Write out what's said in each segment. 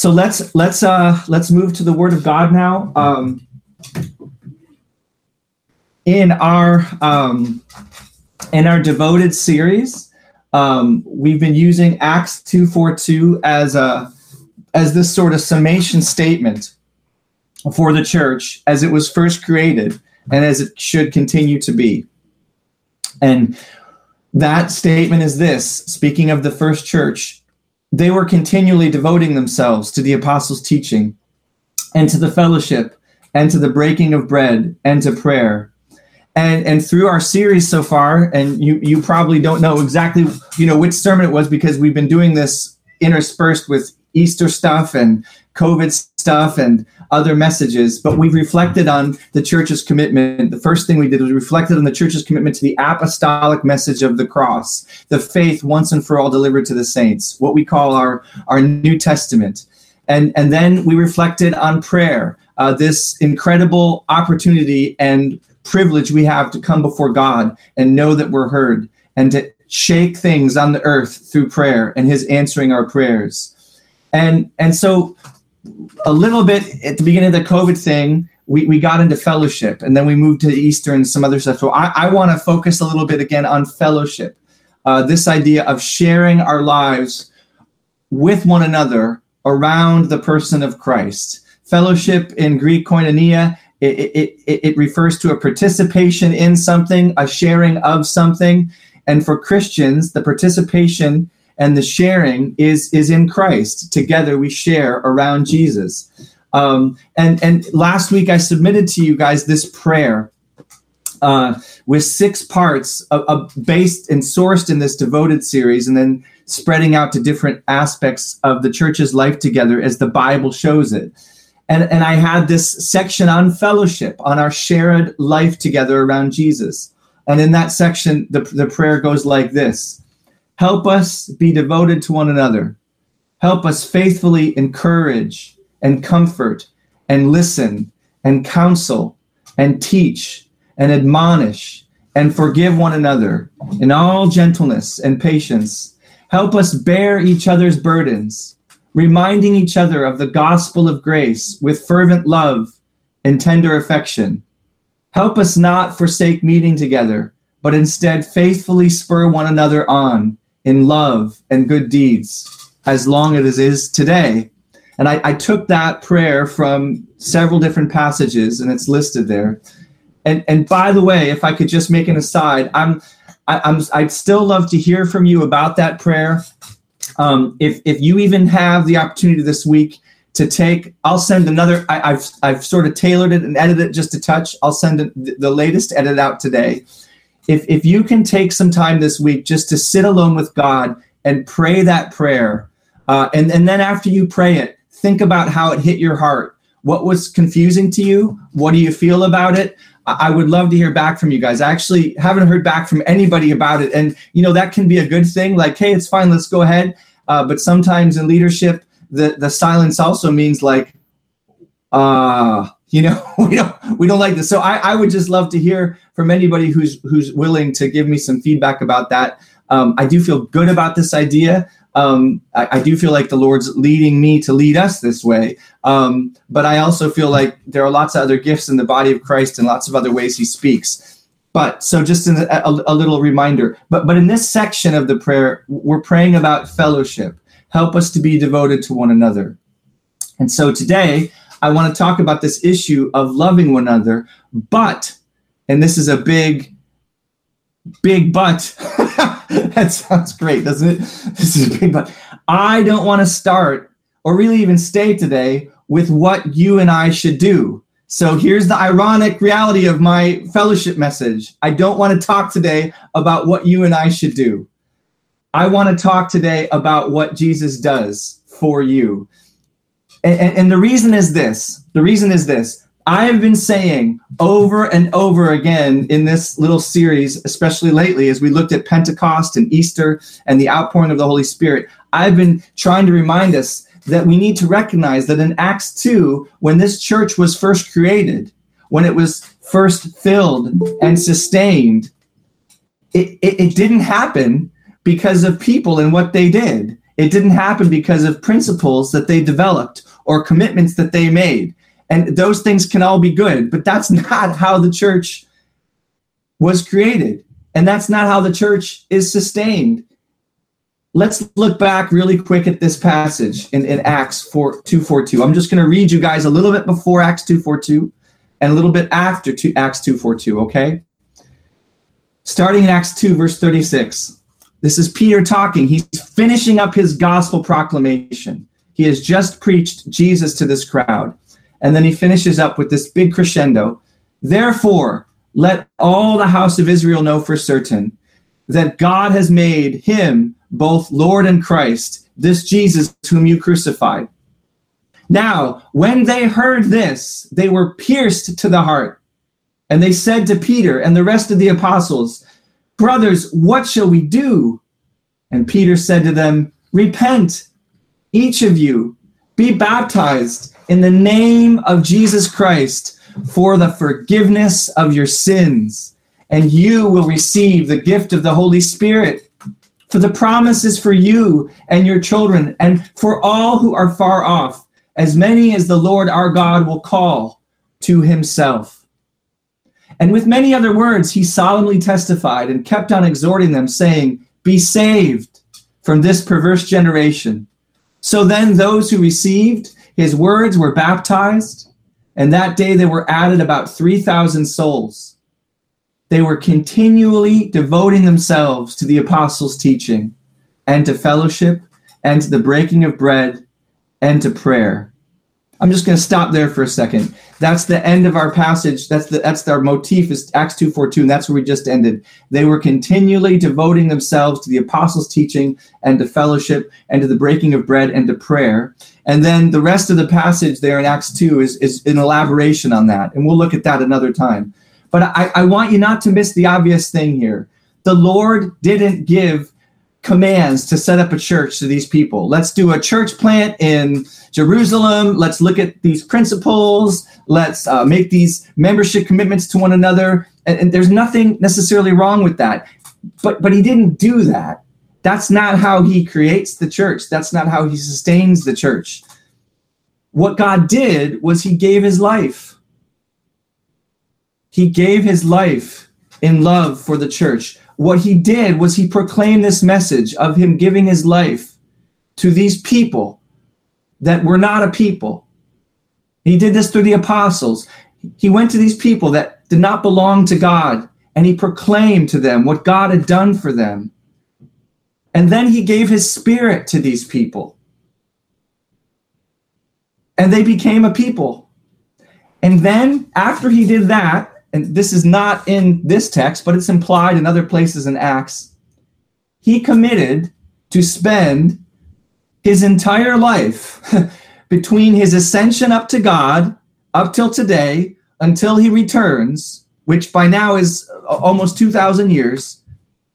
so let's let's uh let's move to the Word of God now. Um, in our um, in our devoted series, um, we've been using Acts two four two as a as this sort of summation statement for the church as it was first created and as it should continue to be. And that statement is this speaking of the first church, they were continually devoting themselves to the apostles' teaching and to the fellowship and to the breaking of bread and to prayer. And, and through our series so far, and you, you probably don't know exactly you know which sermon it was because we've been doing this interspersed with Easter stuff and COVID stuff and other messages, but we've reflected on the church's commitment. The first thing we did was reflected on the church's commitment to the apostolic message of the cross, the faith once and for all delivered to the saints, what we call our, our New Testament. And, and then we reflected on prayer, uh, this incredible opportunity and privilege we have to come before God and know that we're heard and to shake things on the earth through prayer and his answering our prayers. And and so a little bit at the beginning of the COVID thing, we, we got into fellowship and then we moved to Easter and some other stuff. So I, I want to focus a little bit again on fellowship. Uh, this idea of sharing our lives with one another around the person of Christ. Fellowship in Greek koinonia, it, it, it, it refers to a participation in something, a sharing of something. And for Christians, the participation and the sharing is is in Christ. Together we share around Jesus. Um, and and last week I submitted to you guys this prayer uh, with six parts of, of based and sourced in this devoted series, and then spreading out to different aspects of the church's life together as the Bible shows it. And, and I had this section on fellowship, on our shared life together around Jesus. And in that section, the, the prayer goes like this Help us be devoted to one another. Help us faithfully encourage and comfort and listen and counsel and teach and admonish and forgive one another in all gentleness and patience. Help us bear each other's burdens, reminding each other of the gospel of grace with fervent love and tender affection. Help us not forsake meeting together, but instead faithfully spur one another on in love and good deeds as long as it is today. And I, I took that prayer from several different passages, and it's listed there. And and by the way, if I could just make an aside, I'm I, I'm I'd still love to hear from you about that prayer. Um, if if you even have the opportunity this week to take, I'll send another. I, have I've sort of tailored it and edited it just a touch. I'll send the latest edit out today if if you can take some time this week just to sit alone with God and pray that prayer, uh, and and then after you pray it, think about how it hit your heart. What was confusing to you? What do you feel about it? I would love to hear back from you guys. I actually haven't heard back from anybody about it, and you know that can be a good thing. Like, hey, it's fine, let's go ahead. Uh, but sometimes in leadership, the the silence also means like, uh, you know we don't we don't like this. So I, I would just love to hear from anybody who's who's willing to give me some feedback about that. Um, i do feel good about this idea. Um, I, I, do feel like the lord's leading me to lead us this way. Um, but i also feel like there are lots of other gifts in the body of christ and lots of other ways he speaks. But so just a, a, a little reminder but but in this section of the prayer we're praying about fellowship. Help us to be devoted to one another. And so today I want to talk about this issue of loving one another, but, and this is a big, big but. that sounds great, doesn't it? This is a big but. I don't want to start or really even stay today with what you and I should do. So here's the ironic reality of my fellowship message. I don't want to talk today about what you and I should do. I want to talk today about what Jesus does for you. And, and, the reason is this the reason is this I have been saying over and over again in this little series, especially lately, as we looked at Pentecost and Easter and the outpouring of the Holy Spirit, I've been trying to remind us that we need to recognize that in Acts 2, when this church was first created, when it was first filled and sustained, it, it, it didn't happen because of people and what they did. It didn't happen because of principles that they developed or commitments that they made. And those things can all be good, but that's not how the church was created. And that's not how the church is sustained. Let's look back really quick at this passage in, in Acts 4, 242. I'm just going to read you guys a little bit before Acts 242 and a little bit after two, Acts 242, okay? Starting in Acts 2, verse 36. This is Peter talking. He's finishing up his gospel proclamation. He has just preached Jesus to this crowd. And then he finishes up with this big crescendo. Therefore, let all the house of Israel know for certain that God has made him both Lord and Christ, this Jesus whom you crucified. Now, when they heard this, they were pierced to the heart. And they said to Peter and the rest of the apostles, Brothers, what shall we do? And Peter said to them, Repent, each of you, be baptized in the name of Jesus Christ for the forgiveness of your sins, and you will receive the gift of the Holy Spirit. For the promise is for you and your children, and for all who are far off, as many as the Lord our God will call to himself. And with many other words, he solemnly testified and kept on exhorting them, saying, Be saved from this perverse generation. So then, those who received his words were baptized and that day there were added about 3,000 souls. They were continually devoting themselves to the apostles' teaching and to fellowship and to the breaking of bread and to prayer. I'm just going to stop there for a second. That's the end of our passage. That's the that's our motif is Acts 2:42, and that's where we just ended. They were continually devoting themselves to the apostles' teaching and to fellowship and to the breaking of bread and to prayer. And then the rest of the passage there in Acts 2 is, is an elaboration on that. And we'll look at that another time. But I, I want you not to miss the obvious thing here. The Lord didn't give commands to set up a church to these people. Let's do a church plant in Jerusalem. Let's look at these principles. Let's uh, make these membership commitments to one another. And, and there's nothing necessarily wrong with that. But but he didn't do that. That's not how he creates the church. That's not how he sustains the church. What God did was he gave his life. He gave his life in love for the church. What he did was he proclaimed this message of him giving his life to these people that were not a people. He did this through the apostles. He went to these people that did not belong to God and he proclaimed to them what God had done for them. And then he gave his spirit to these people. And they became a people. And then after he did that, and this is not in this text, but it's implied in other places in Acts, he committed to spend his entire life between his ascension up to God up till today until he returns, which by now is almost 2,000 years.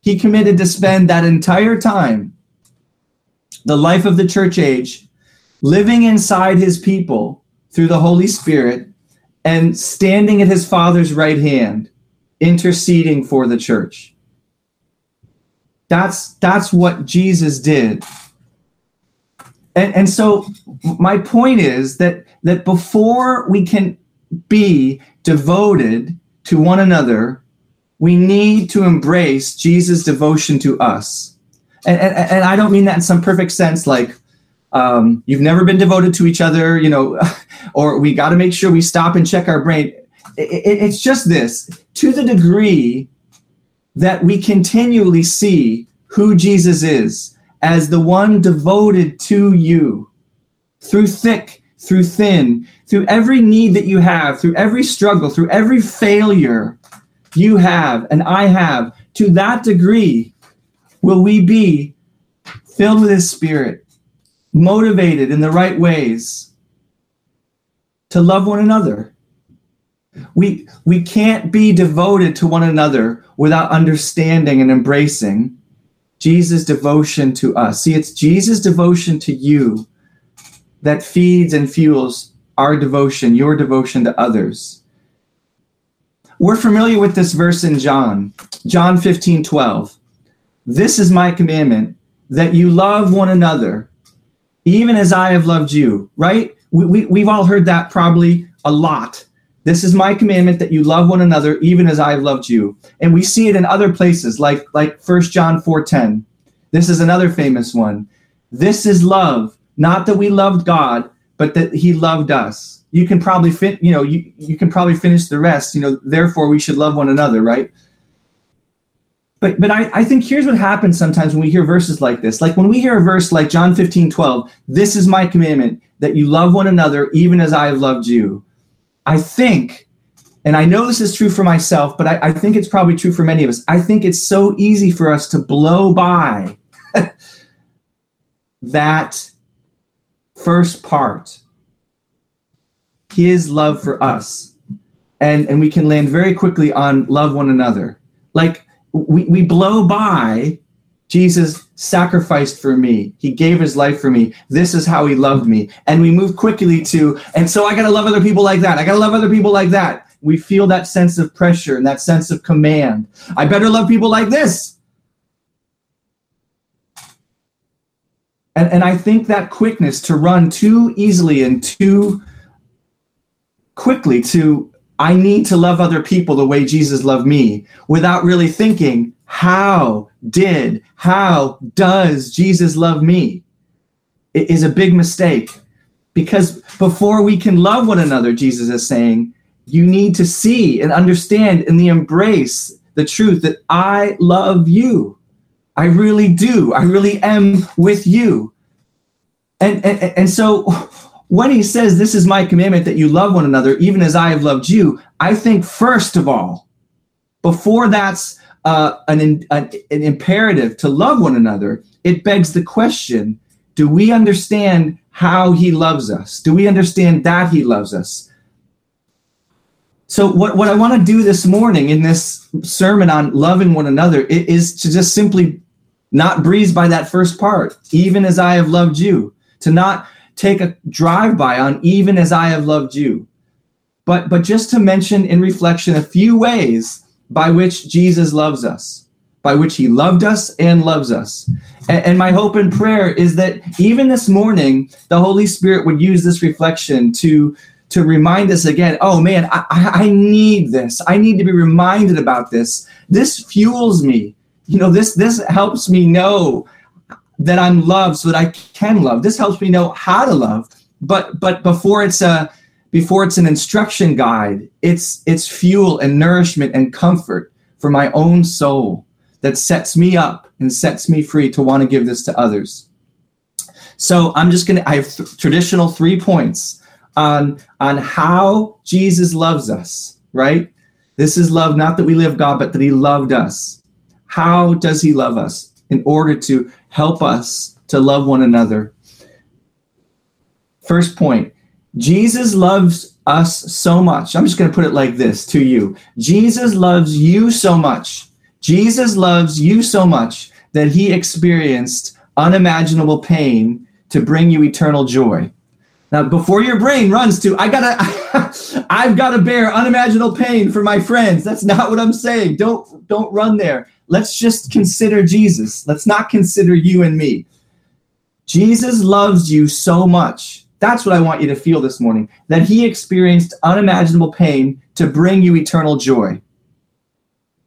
He committed to spend that entire time, the life of the church age, living inside his people through the Holy Spirit and standing at his Father's right hand, interceding for the church. That's that's what Jesus did. And, and so my point is that that before we can be devoted to one another we need to embrace Jesus' devotion to us. And, and, and I don't mean that in some perfect sense, like um, you've never been devoted to each other, you know, or we got to make sure we stop and check our brain. It, it, it's just this to the degree that we continually see who Jesus is as the one devoted to you through thick, through thin, through every need that you have, through every struggle, through every failure you have and I have, to that degree will we be filled with His Spirit, motivated in the right ways to love one another. We, we can't be devoted to one another without understanding and embracing Jesus' devotion to us. See, it's Jesus' devotion to you that feeds and fuels our devotion, your devotion to others. We're familiar with this verse in John, John 15, 12. This is my commandment, that you love one another, even as I have loved you, right? We, we, we've all heard that probably a lot. This is my commandment that you love one another, even as I have loved you. And we see it in other places, like like First John 4:10. This is another famous one. This is love, not that we loved God, but that He loved us. You can probably fit, you know, you, you can probably finish the rest. You know, therefore we should love one another, right? But but I, I think here's what happens sometimes when we hear verses like this. Like when we hear a verse like John 15, 12, this is my commandment, that you love one another even as I have loved you. I think, and I know this is true for myself, but I, I think it's probably true for many of us. I think it's so easy for us to blow by that first part, his love for us. And, and we can land very quickly on love one another. Like we, we blow by Jesus sacrificed for me. He gave his life for me. This is how he loved me. And we move quickly to, and so I got to love other people like that. I got to love other people like that. We feel that sense of pressure and that sense of command. I better love people like this. And, and I think that quickness to run too easily and too quickly to, I need to love other people the way Jesus loved me without really thinking, how did, how does Jesus love me? It is a big mistake because before we can love one another, Jesus is saying, you need to see and understand in the embrace the truth that I love you. I really do. I really am with you. And, and, and so when he says, This is my commandment that you love one another, even as I have loved you, I think first of all, before that's uh, an, an, an imperative to love one another, it begs the question do we understand how he loves us? Do we understand that he loves us? So, what, what I want to do this morning in this sermon on loving one another is to just simply not breeze by that first part, even as I have loved you, to not take a drive by on even as I have loved you, but, but just to mention in reflection a few ways by which Jesus loves us, by which he loved us and loves us. And, and, my hope and prayer is that even this morning, the Holy Spirit would use this reflection to, to remind us again oh man, I, I need this. I need to be reminded about this. This fuels me. You know, this this helps me know that I'm loved so that I can love. This helps me know how to love. But but before it's a before it's an instruction guide, it's it's fuel and nourishment and comfort for my own soul that sets me up and sets me free to want to give this to others. So I'm just to I have th- traditional 3 points on on how Jesus loves us, right? This is love not that we live God but that he loved us. How does he love us in order to help us to love one another? First point, Jesus loves us so much. I'm just going to put it like this to you Jesus loves you so much. Jesus loves you so much that he experienced unimaginable pain to bring you eternal joy. Now, before your brain runs to, I gotta, I've got to bear unimaginable pain for my friends. That's not what I'm saying. Don't, don't run there. Let's just consider Jesus. Let's not consider you and me. Jesus loves you so much that's what I want you to feel this morning that he experienced unimaginable pain to bring you eternal joy.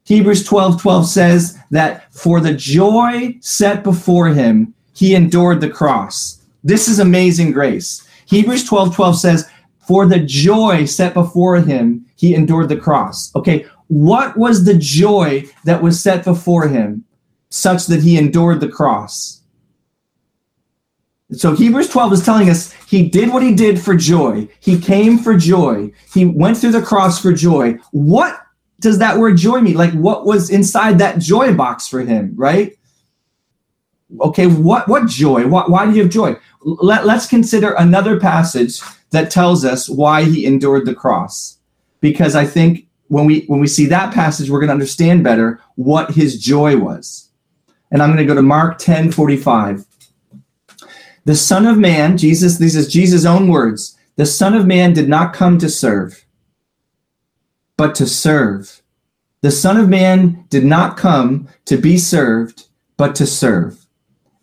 Hebrews 12 12 says that for the joy set before him, he endured the cross. This is amazing grace. Hebrews 12 12 says, For the joy set before him, he endured the cross. Okay, what was the joy that was set before him such that he endured the cross? So Hebrews 12 is telling us he did what he did for joy. He came for joy. He went through the cross for joy. What does that word joy mean? Like what was inside that joy box for him, right? Okay, what what joy? Why, why do you have joy? Let, let's consider another passage that tells us why he endured the cross. Because I think when we when we see that passage, we're going to understand better what his joy was. And I'm going to go to Mark 10 45. The Son of Man, Jesus, these is Jesus' own words. The Son of Man did not come to serve, but to serve. The Son of Man did not come to be served, but to serve,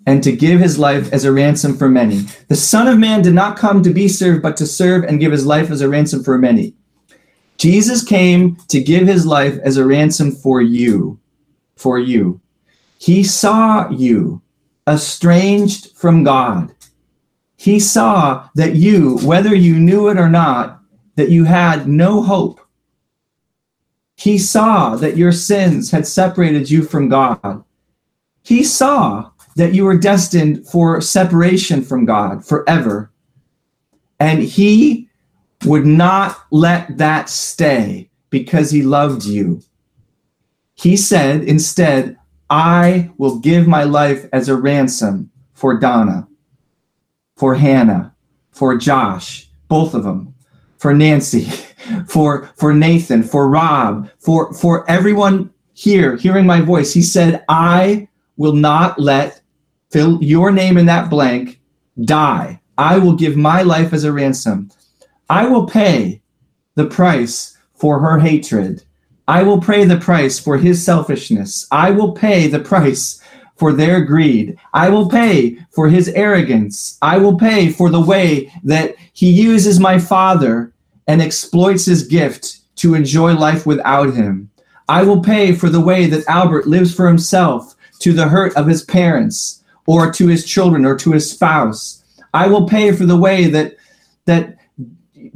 and to give his life as a ransom for many. The Son of Man did not come to be served, but to serve and give his life as a ransom for many. Jesus came to give his life as a ransom for you. For you. He saw you estranged from God. He saw that you, whether you knew it or not, that you had no hope. He saw that your sins had separated you from God. He saw that you were destined for separation from God forever. And he would not let that stay because he loved you. He said instead, I will give my life as a ransom for Donna, for Hannah, for Josh, both of them, for Nancy, for for Nathan, for Rob, for for everyone here hearing my voice. He said, I will not let fill your name in that blank die. I will give my life as a ransom. I will pay the price for her hatred. I will pay the price for his selfishness. I will pay the price for their greed. I will pay for his arrogance. I will pay for the way that he uses my father and exploits his gift to enjoy life without him. I will pay for the way that Albert lives for himself to the hurt of his parents or to his children or to his spouse. I will pay for the way that that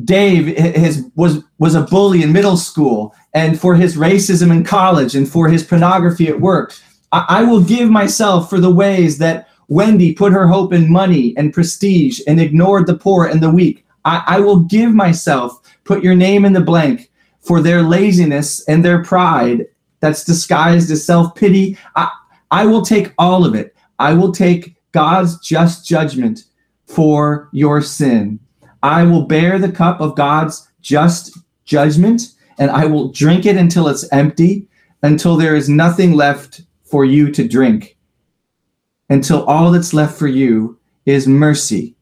Dave his, was was a bully in middle school and for his racism in college and for his pornography at work. I, I will give myself for the ways that Wendy put her hope in money and prestige and ignored the poor and the weak. I, I will give myself, put your name in the blank, for their laziness and their pride that's disguised as self pity. I, I will take all of it. I will take God's just judgment for your sin. I will bear the cup of God's just judgment and I will drink it until it's empty, until there is nothing left for you to drink, until all that's left for you is mercy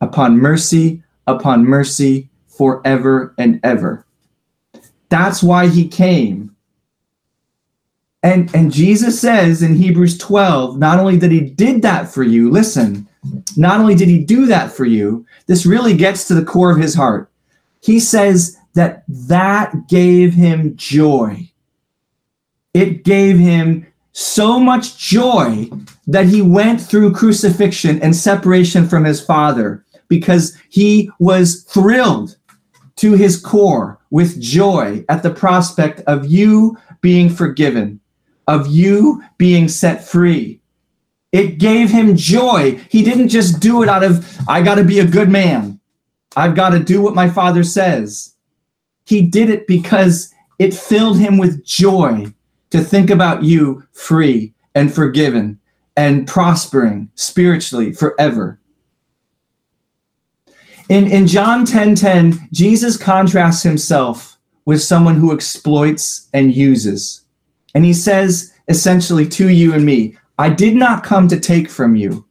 upon mercy upon mercy forever and ever. That's why he came and and Jesus says in Hebrews 12, not only that he did that for you, listen, not only did he do that for you, this really gets to the core of his heart. He says that that gave him joy. It gave him so much joy that he went through crucifixion and separation from his father because he was thrilled to his core with joy at the prospect of you being forgiven of you being set free. It gave him joy. He didn't just do it out of, I got to be a good man. I've got to do what my father says. He did it because it filled him with joy to think about you free and forgiven and prospering spiritually forever. In, in John 10 10, Jesus contrasts himself with someone who exploits and uses. And he says essentially to you and me, I did not come to take from you.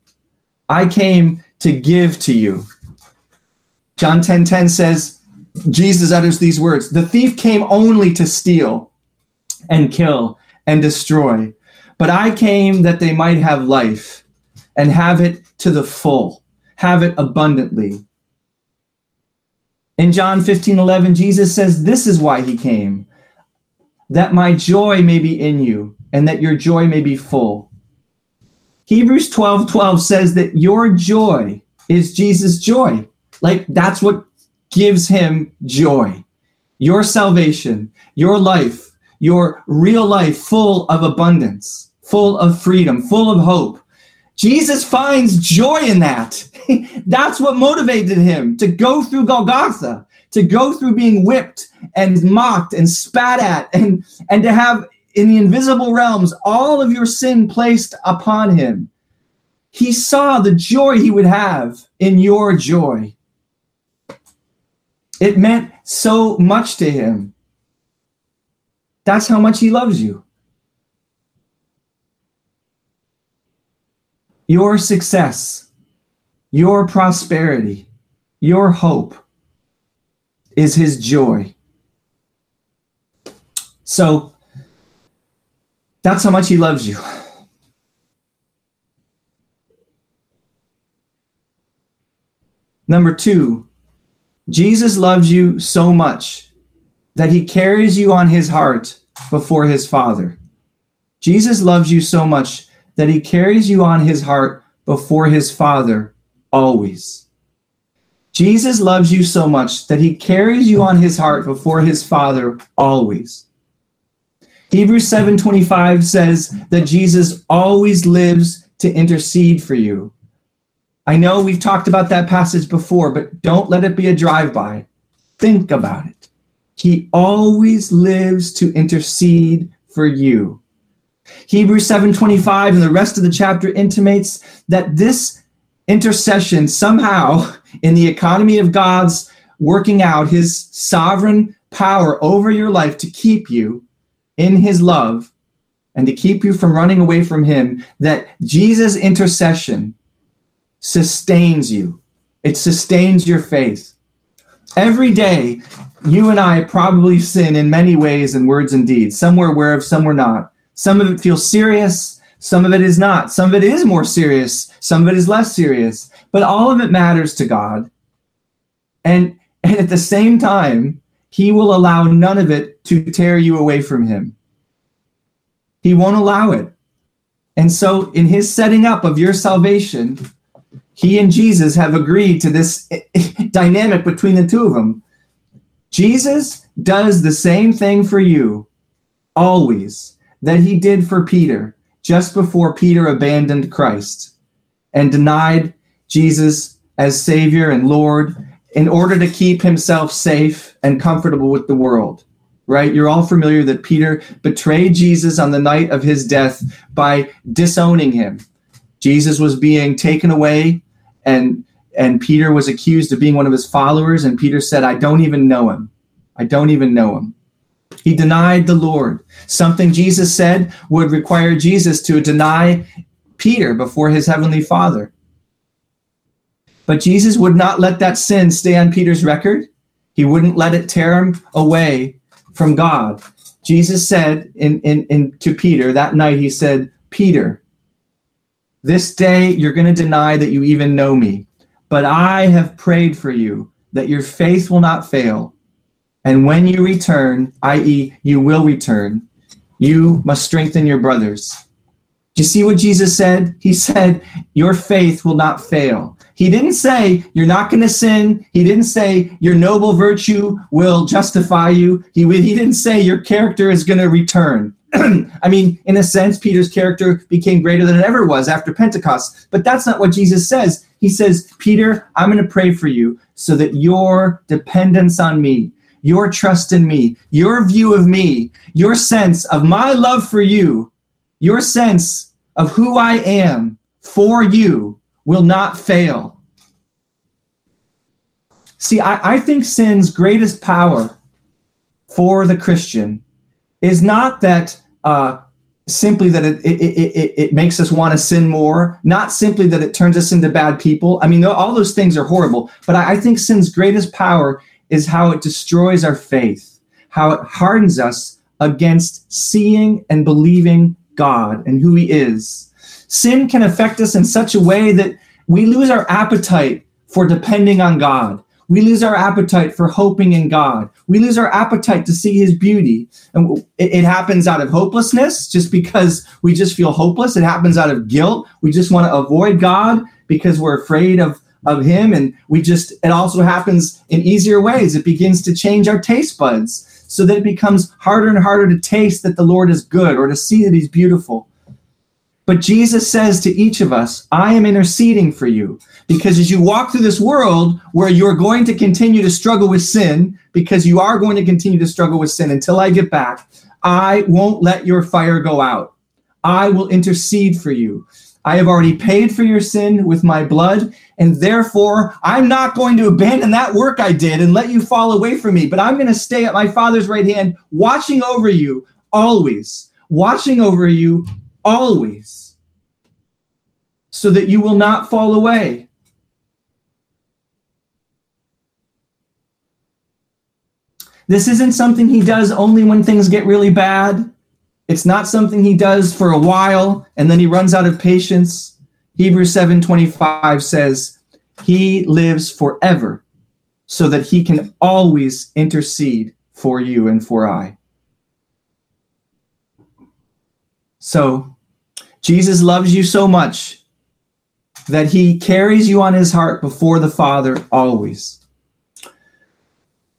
I came to give to you. John 10:10 10, 10 says, Jesus utters these words, the thief came only to steal and kill and destroy. But I came that they might have life and have it to the full, have it abundantly. In John 15 11, Jesus says, This is why he came, that my joy may be in you and that your joy may be full. Hebrews 12 12 says that your joy is Jesus' joy. Like that's what gives him joy. Your salvation, your life, your real life full of abundance, full of freedom, full of hope. Jesus finds joy in that. that's what motivated him to go through Golgotha to go through being whipped and mocked and spat at and and to have in the invisible realms all of your sin placed upon him. He saw the joy he would have in your joy. It meant so much to him. That's how much he loves you. Your success your prosperity your hope is his joy. So that's how much he loves you. Number two, Jesus loves you so much that he carries you on his heart before his Father. Jesus loves you so much that he carries you on his heart before his Father always. Jesus loves you so much that he carries you on his heart before his Father always. Hebrews 7:25 says that Jesus always lives to intercede for you. I know we've talked about that passage before, but don't let it be a drive-by. Think about it. He always lives to intercede for you. Hebrews 7:25 and the rest of the chapter intimates that this intercession somehow in the economy of God's working out his sovereign power over your life to keep you in his love and to keep you from running away from him, that Jesus' intercession sustains you. It sustains your faith. Every day, you and I probably sin in many ways in words and deeds. Some we're aware of, some we're not. Some of it feels serious, some of it is not. Some of it is more serious, some of it is less serious. But all of it matters to God. And, and at the same time, He will allow none of it to tear you away from Him. He won't allow it. And so, in His setting up of your salvation, He and Jesus have agreed to this dynamic between the two of them. Jesus does the same thing for you always that He did for Peter just before Peter abandoned Christ and denied Jesus as Savior and Lord in order to keep himself safe and comfortable with the world. Right? You're all familiar that Peter betrayed Jesus on the night of his death by disowning him. Jesus was being taken away and and Peter was accused of being one of his followers and Peter said, "I don't even know him. I don't even know him." He denied the Lord. Something Jesus said would require Jesus to deny Peter before his heavenly Father. But Jesus would not let that sin stay on Peter's record. He wouldn't let it tear him away from God. Jesus said in, in, in to Peter that night, he said, Peter, this day you're going to deny that you even know me, but I have prayed for you that your faith will not fail. And when you return, i.e., you will return, you must strengthen your brothers. Do you see what Jesus said? He said, Your faith will not fail. He didn't say you're not going to sin. He didn't say your noble virtue will justify you. He, he didn't say your character is going to return. I mean, in a sense, Peter's character became greater than it ever was after Pentecost. But that's not what Jesus says. He says, Peter, I'm going to pray for you so that your dependence on me, your trust in me, your view of me, your sense of my love for you, your sense of who I am for you will not fail. See, I, I think sin's greatest power for the Christian is not that uh, simply that it, it, it, it makes us want to sin more, not simply that it turns us into bad people. I mean, all those things are horrible, but I, I think sin's greatest power is how it destroys our faith, how it hardens us against seeing and believing God and who He is sin can affect us in such a way that we lose our appetite for depending on God. We lose our appetite for hoping in God. We lose our appetite to see his beauty. And it, it, happens out of hopelessness, just because we just feel hopeless. It happens out of guilt. We just want to avoid God because we're afraid of, of him. And we just, it also happens in easier ways. It begins to change our taste buds so that it becomes harder and harder to taste that the Lord is good or to see that he's beautiful. But Jesus says to each of us, I am interceding for you. Because as you walk through this world where you're going to continue to struggle with sin, because you are going to continue to struggle with sin until I get back, I won't let your fire go out. I will intercede for you. I have already paid for your sin with my blood, and therefore I'm not going to abandon that work I did and let you fall away from me, but I'm going to stay at my Father's right hand, watching over you always, watching over you always, so that you will not fall away. This isn't something he does only when things get really bad. It's not something he does for a while and then he runs out of patience. Hebrews 7:25 says, He lives forever so that he can always intercede for you and for I. So, Jesus loves you so much that he carries you on his heart before the Father always.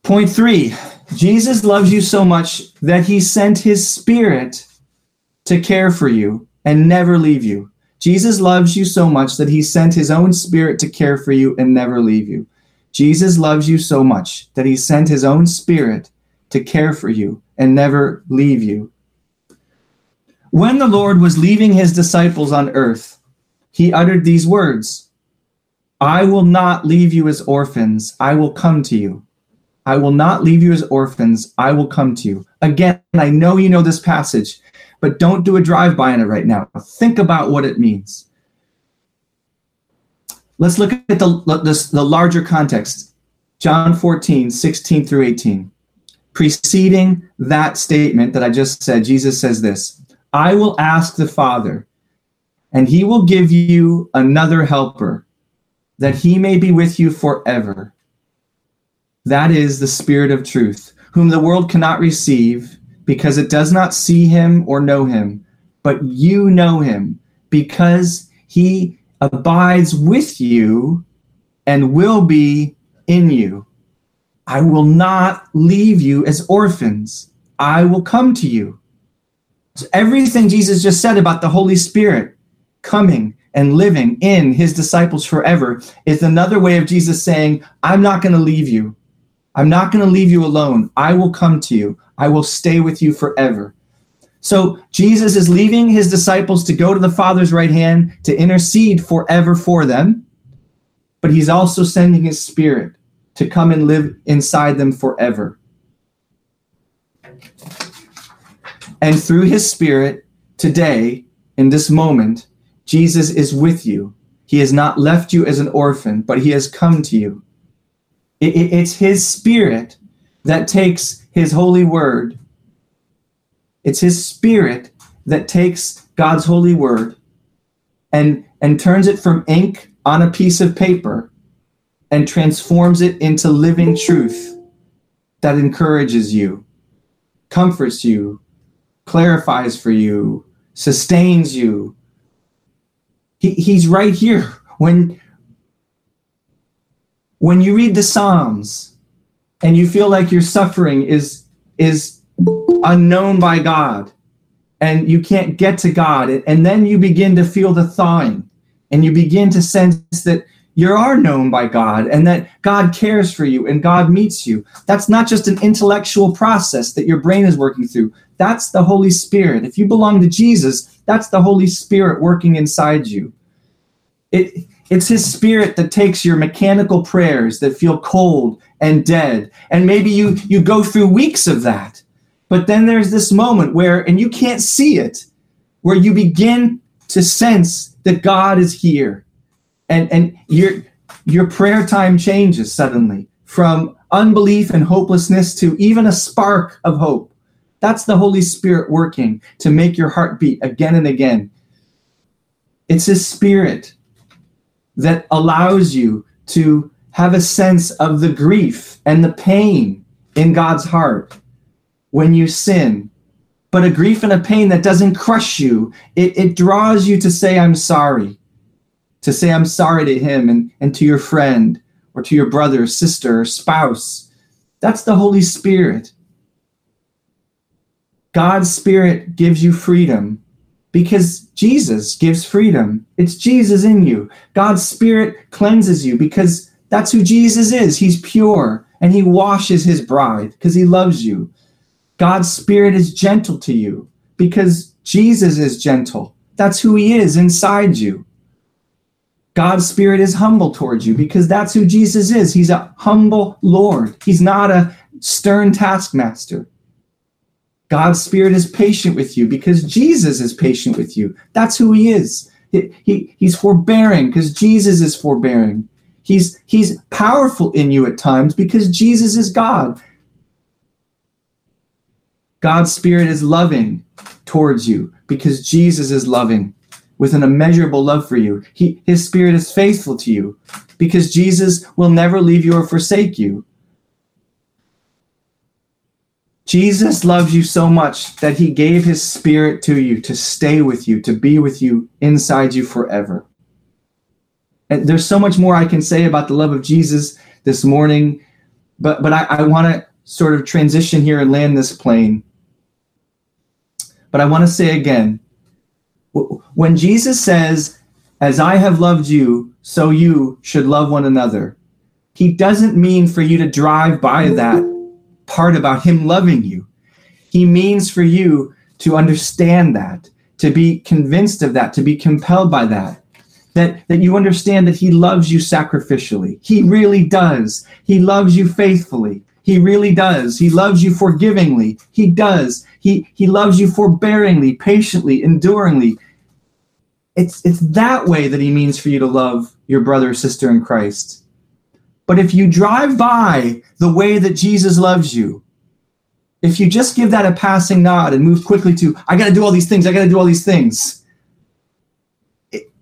Point three Jesus loves you so much that he sent his spirit to care for you and never leave you. Jesus loves you so much that he sent his own spirit to care for you and never leave you. Jesus loves you so much that he sent his own spirit to care for you and never leave you. When the Lord was leaving his disciples on earth, he uttered these words I will not leave you as orphans, I will come to you. I will not leave you as orphans, I will come to you. Again, I know you know this passage, but don't do a drive by on it right now. Think about what it means. Let's look at the, the, the larger context. John 14, 16 through 18. Preceding that statement that I just said, Jesus says this I will ask the Father, and he will give you another helper, that he may be with you forever. That is the Spirit of truth, whom the world cannot receive because it does not see him or know him, but you know him because he abides with you and will be in you. I will not leave you as orphans. I will come to you. So everything Jesus just said about the Holy Spirit coming and living in his disciples forever is another way of Jesus saying, I'm not going to leave you. I'm not going to leave you alone. I will come to you. I will stay with you forever. So Jesus is leaving his disciples to go to the Father's right hand to intercede forever for them, but he's also sending his spirit to come and live inside them forever. And through his spirit, today, in this moment, Jesus is with you. He has not left you as an orphan, but he has come to you. It, it, it's his spirit that takes his holy word. It's his spirit that takes God's holy word and, and turns it from ink on a piece of paper and transforms it into living truth that encourages you, comforts you, clarifies for you, sustains you. He, he's right here. When, when you read the Psalms and you feel like your suffering is is unknown by God and you can't get to God and then you begin to feel the thawing and you begin to sense that you are known by God and that God cares for you and God meets you. That's not just an intellectual process that your brain is working through. That's the Holy Spirit. If you belong to Jesus, that's the Holy Spirit working inside you. It it's his spirit that takes your mechanical prayers that feel cold and dead. And maybe you you go through weeks of that. But then there's this moment where and you can't see it where you begin to sense that God is here. And and your your prayer time changes suddenly from unbelief and hopelessness to even a spark of hope. That's the Holy Spirit working to make your heart beat again and again. It's His Spirit that allows you to have a sense of the grief and the pain in God's heart when you sin. But a grief and a pain that doesn't crush you, it, it draws you to say, I'm sorry, to say, I'm sorry to him and, and to your friend or to your brother, sister, spouse. That's the Holy Spirit. God's Spirit gives you freedom because Jesus gives freedom. It's Jesus in you. God's Spirit cleanses you because that's who Jesus is. He's pure and he washes his bride because he loves you. God's Spirit is gentle to you because Jesus is gentle. That's who he is inside you. God's Spirit is humble towards you because that's who Jesus is. He's a humble Lord, he's not a stern taskmaster. God's Spirit is patient with you because Jesus is patient with you. That's who He is. He, he, he's forbearing because Jesus is forbearing. He's, he's powerful in you at times because Jesus is God. God's Spirit is loving towards you because Jesus is loving. with an immeasurable love for you. He, his spirit is faithful to you because Jesus will never leave you or forsake you. Jesus loves you so much that he gave his spirit to you to stay with you, to be with you inside you forever. And there's so much more I can say about the love of Jesus this morning, but but I, I want to sort of transition here and land this plane. But I want to say again, when Jesus says, As I have loved you, so you should love one another, he doesn't mean for you to drive by that part about him loving you. He means for you to understand that, to be convinced of that, to be compelled by that. That, that you understand that he loves you sacrificially. He really does. He loves you faithfully. He really does. He loves you forgivingly. He does. He, he loves you forbearingly, patiently, enduringly. It's, it's that way that he means for you to love your brother or sister in Christ. But if you drive by the way that Jesus loves you, if you just give that a passing nod and move quickly to, I got to do all these things, I got to do all these things, it,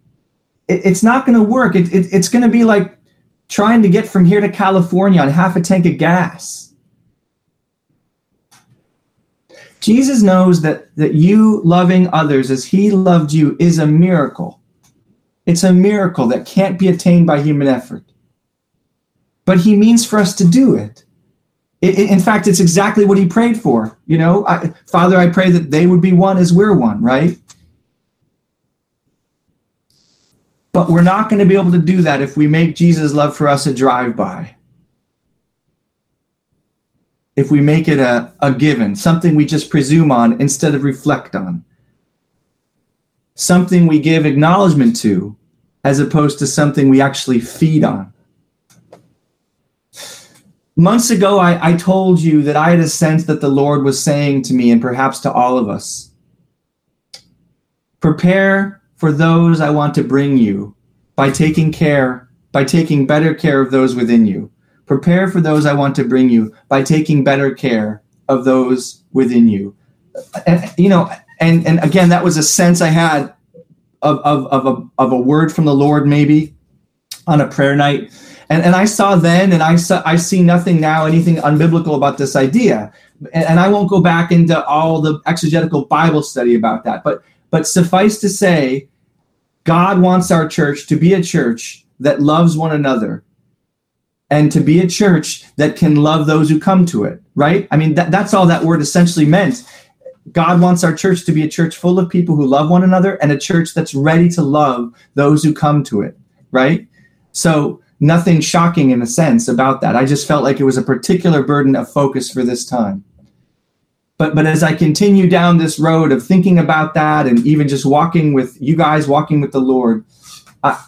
it, it's not going to work. It, it's going to be like trying to get from here to California on half a tank of gas. Jesus knows that, that you loving others as he loved you is a miracle. It's a miracle that can't be attained by human effort but he means for us to do it. in fact, it's exactly what he prayed for. You know, I, Father, I pray that they would be one as we're one, right? But we're not going to be able to do that if we make Jesus' love for us a drive by. If we make it a, a given, something we just presume on instead of reflect on, something we give acknowledgement to as opposed to something we actually feed on months ago, I, I told you that I had a sense that the Lord was saying to me, and perhaps to all of us, prepare for those I want to bring you by taking care, by taking better care of those within you. Prepare for those I want to bring you by taking better care of those within you. And, you know, and, and again, that was a sense I had of, of, of, a, of a word from the Lord, maybe on a prayer night and, and I saw then, and I saw I see nothing now, anything unbiblical about this idea. And, and I won't go back into all the exegetical Bible study about that. But but suffice to say, God wants our church to be a church that loves one another and to be a church that can love those who come to it, right? I mean, that, that's all that word essentially meant. God wants our church to be a church full of people who love one another and a church that's ready to love those who come to it, right? So nothing shocking in a sense about that. I just felt like it was a particular burden of focus for this time. But but as I continue down this road of thinking about that and even just walking with you guys, walking with the Lord, I,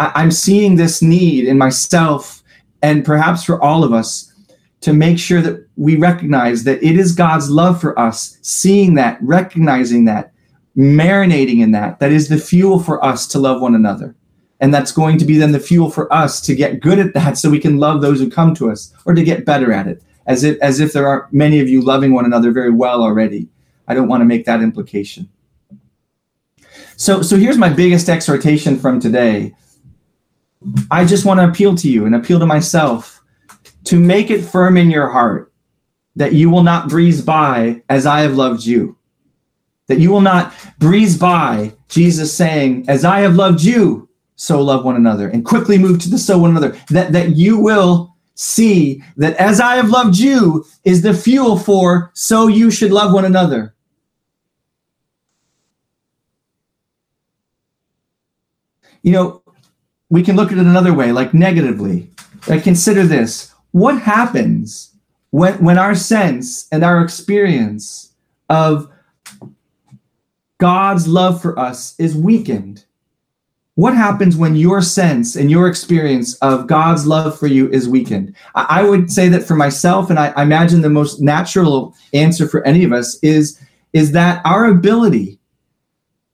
I, I'm seeing this need in myself and perhaps for all of us to make sure that we recognize that it is God's love for us, seeing that, recognizing that, marinating in that, that is the fuel for us to love one another and that's going to be then the fuel for us to get good at that so we can love those who come to us or to get better at it. As if as if there aren't many of you loving one another very well already. I don't want to make that implication. So so here's my biggest exhortation from today. I just want to appeal to you and appeal to myself to make it firm in your heart that you will not breeze by as i have loved you. That you will not breeze by jesus saying as i have loved you so love one another and quickly move to the so one another that that you will see that as i have loved you is the fuel for so you should love one another. You know we can look at it another way like negatively. Like consider this. What happens when when our sense and our experience of god's love for us is weakened what happens when your sense and your experience of God's love for you is weakened? I, would say that for myself, and I, I imagine the most natural answer for any of us is, is that our ability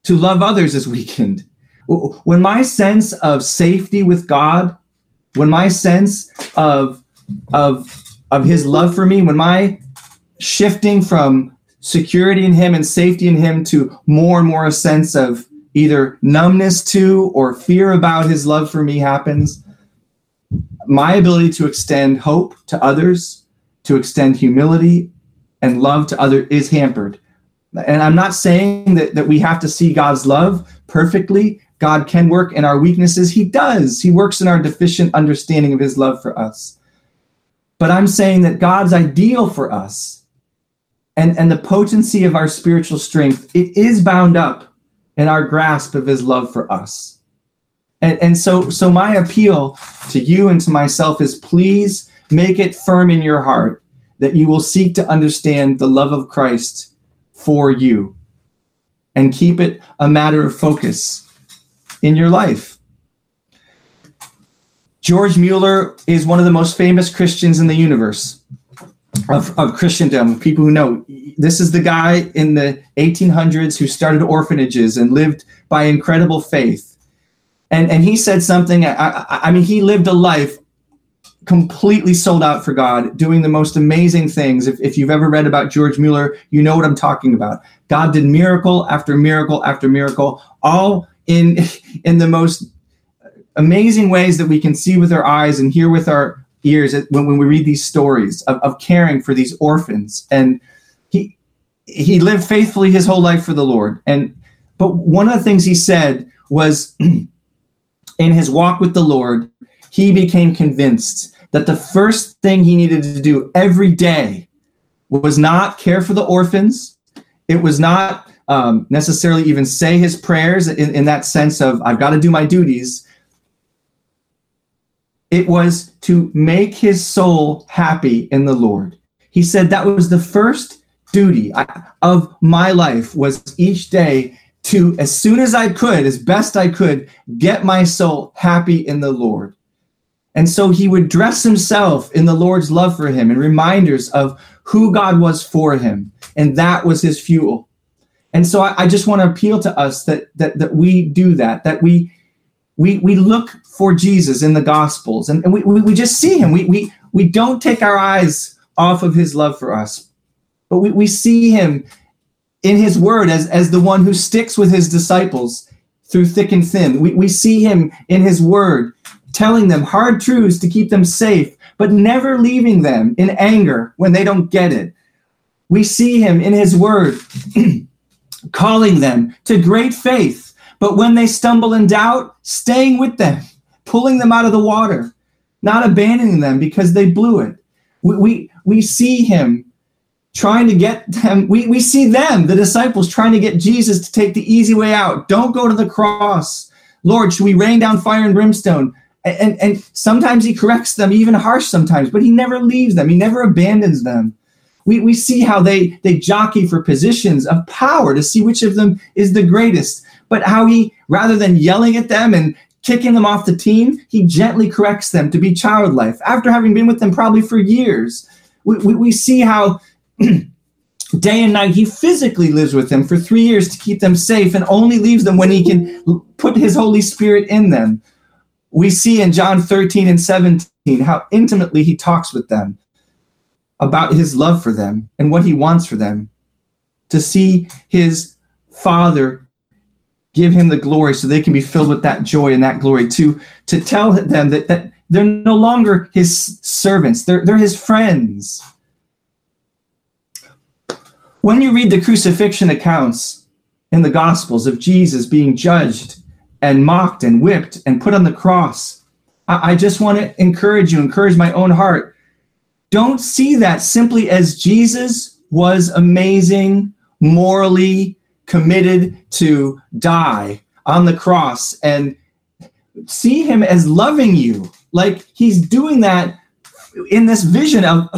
to love others is weakened. When my sense of safety with God, when my sense of, of, of his love for me, when my shifting from security in him and safety in him to more and more a sense of either numbness to or fear about his love for me happens, my ability to extend hope to others, to extend humility and love to others is hampered. And I'm not saying that, that we have to see God's love perfectly. God can work in our weaknesses. He does. He works in our deficient understanding of his love for us. But I'm saying that God's ideal for us and, and the potency of our spiritual strength, it is bound up in our grasp of his love for us. And, and so, so my appeal to you and to myself is please make it firm in your heart that you will seek to understand the love of Christ for you and keep it a matter of focus in your life. George Mueller is one of the most famous Christians in the universe of, of Christendom, people who know. This is the guy in the 1800s who started orphanages and lived by incredible faith. And, and he said something, I, I mean, he lived a life completely sold out for God, doing the most amazing things. If, if you've ever read about George Mueller, you know what I'm talking about. God did miracle after miracle after miracle, all in in the most amazing ways that we can see with our eyes and hear with our ears when, when we read these stories of, of caring for these orphans. And he he lived faithfully his whole life for the Lord. And but one of the things he said was in his walk with the Lord, he became convinced that the first thing he needed to do every day was not care for the orphans. It was not um, necessarily even say his prayers in, in that sense of, I've got to do my duties. It was to make his soul happy in the Lord. He said that was the first duty of my life was each day to, as soon as I could, as best I could, get my soul happy in the Lord. And so he would dress himself in the Lord's love for him and reminders of who God was for him. And that was his fuel. And so I, I just want to appeal to us that, that, that we do that, that we, we, we look for Jesus in the Gospels and, and we, we, we just see him. We, we, we don't take our eyes off of his love for us, but we, we see him in his word as, as the one who sticks with his disciples through thick and thin. We, we see him in his word telling them hard truths to keep them safe, but never leaving them in anger when they don't get it. We see him in his word calling them to great faith, but when they stumble in doubt, staying with them, pulling them out of the water, not abandoning them because they blew it. We, we, we see him trying to get them, we, we see them, the disciples, trying to get Jesus to take the easy way out. Don't go to the cross. Lord, should we rain down fire and brimstone? and, and sometimes he corrects them even harsh sometimes but he never leaves them he never abandons them we, we see how they they jockey for positions of power to see which of them is the greatest but how he rather than yelling at them and kicking them off the team he gently corrects them to be childlike after having been with them probably for years we, we, we see how day and night he physically lives with them for three years to keep them safe and only leaves them when he can put his holy spirit in them we see in John 13 and 17 how intimately he talks with them about his love for them and what he wants for them. To see his father give him the glory so they can be filled with that joy and that glory. To, to tell them that, that they're no longer his servants, they're, they're his friends. When you read the crucifixion accounts in the Gospels of Jesus being judged and mocked and whipped and put on the cross. I, I just want to encourage you, encourage my own heart. Don't see that simply as Jesus was amazing, morally committed to die on the cross and see him as loving you. Like he's doing that in this vision of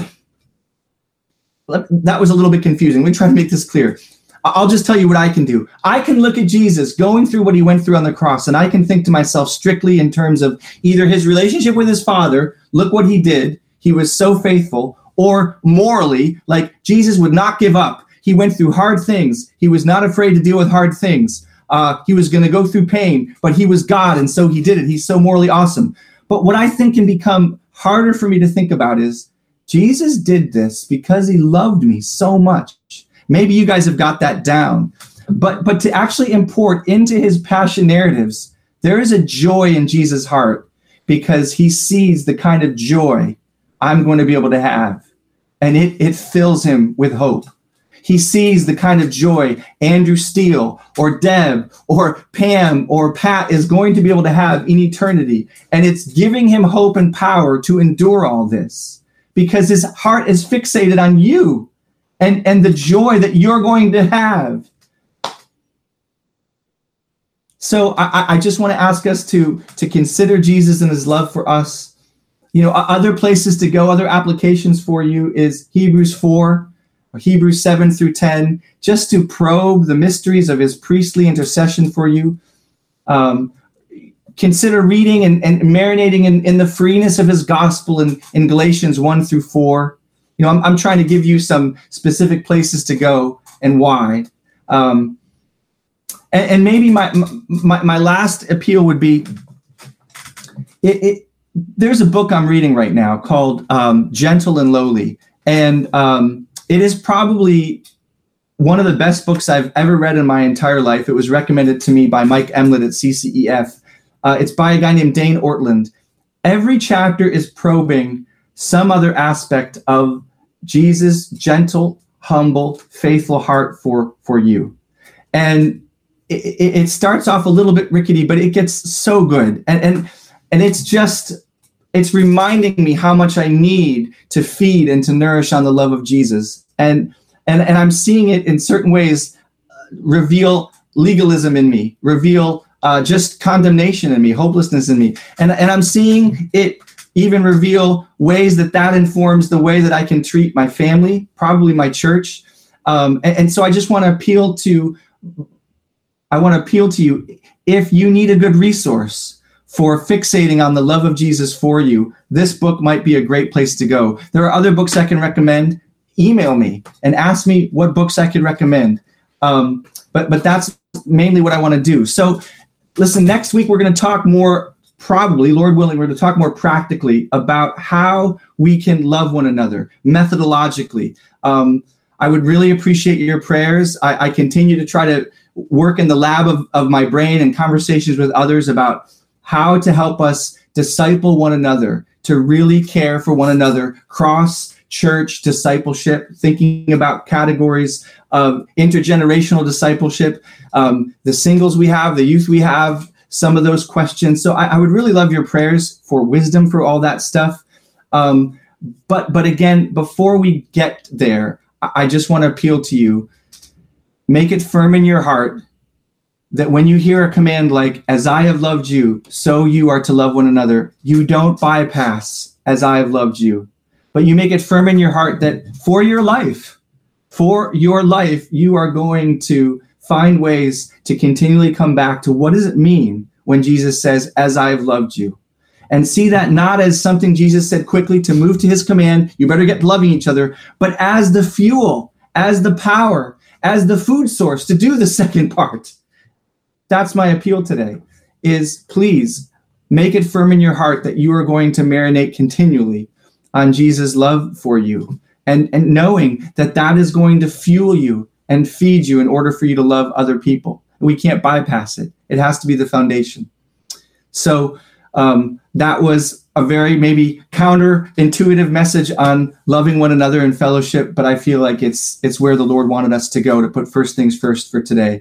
that was a little bit confusing. Let me try to make this clear. I'll just tell you what I can do. I can look at Jesus going through what he went through on the cross, and I can think to myself strictly in terms of either his relationship with his father, look what he did, he was so faithful, or morally, like Jesus would not give up. He went through hard things, he was not afraid to deal with hard things. Uh, he was going to go through pain, but he was God, and so he did it. He's so morally awesome. But what I think can become harder for me to think about is Jesus did this because he loved me so much Maybe you guys have got that down. but but to actually import into his passion narratives, there is a joy in Jesus' heart because he sees the kind of joy I'm going to be able to have. And it, it fills him with hope. He sees the kind of joy Andrew Steele or Deb or Pam or Pat is going to be able to have in eternity. And it's giving him hope and power to endure all this because his heart is fixated on you and, and the joy that you're going to have. So I, I just want to ask us to, to consider Jesus and his love for us. You know, other places to go, other applications for you is Hebrews 4 Hebrews 7 through 10, just to probe the mysteries of his priestly intercession for you. Um, consider reading and, and marinating in, in, the freeness of his gospel in, in Galatians 1 through 4. You know, I'm, I'm trying to give you some specific places to go and why. Um, and, and, maybe my, my, my last appeal would be it, it, there's a book I'm reading right now called um, Gentle and Lowly. And um, it is probably one of the best books I've ever read in my entire life. It was recommended to me by Mike Emlet at CCEF. Uh, it's by a guy named Dane Ortlund. Every chapter is probing some other aspect of Jesus' gentle, humble, faithful heart for, for you. And it, it starts off a little bit rickety, but it gets so good. And, and, and it's just it's reminding me how much I need to feed and to nourish on the love of Jesus. And and and I'm seeing it in certain ways uh, reveal legalism in me, reveal uh, just condemnation in me, hopelessness in me, and and I'm seeing it even reveal ways that that informs the way that I can treat my family, probably my church. Um, and, and so I just want to appeal to, I want to appeal to you if you need a good resource for fixating on the love of Jesus for you, this book might be a great place to go. There are other books I can recommend. Email me and ask me what books I could recommend. Um, but but that's mainly what I want to do. So listen, next week we're going to talk more, probably, Lord willing, we're going to talk more practically about how we can love one another methodologically. Um, I would really appreciate your prayers. I, I continue to try to work in the lab of, of my brain and conversations with others about how to help us disciple one another, to really care for one another, cross church discipleship, thinking about categories of intergenerational discipleship, um, the singles we have, the youth we have, some of those questions. So I, I would really love your prayers for wisdom for all that stuff. Um, but but again, before we get there, I, I just want to appeal to you. Make it firm in your heart that when you hear a command like, as I have loved you, so you are to love one another, you don't bypass, as I have loved you, but you make it firm in your heart that for your life, for your life, you are going to find ways to continually come back to what does it mean when Jesus says, as I have loved you? And see that not as something Jesus said quickly to move to his command, you better get loving each other, but as the fuel, as the power, as the food source to do the second part that's my appeal today is please make it firm in your heart that you are going to marinate continually on Jesus' love for you and, and knowing that that is going to fuel you and feed you in order for you to love other people. We can't bypass it. It has to be the foundation. So um, that was a very maybe counterintuitive message on loving one another in fellowship, but I feel like it's it's where the Lord wanted us to go to put first things first for today.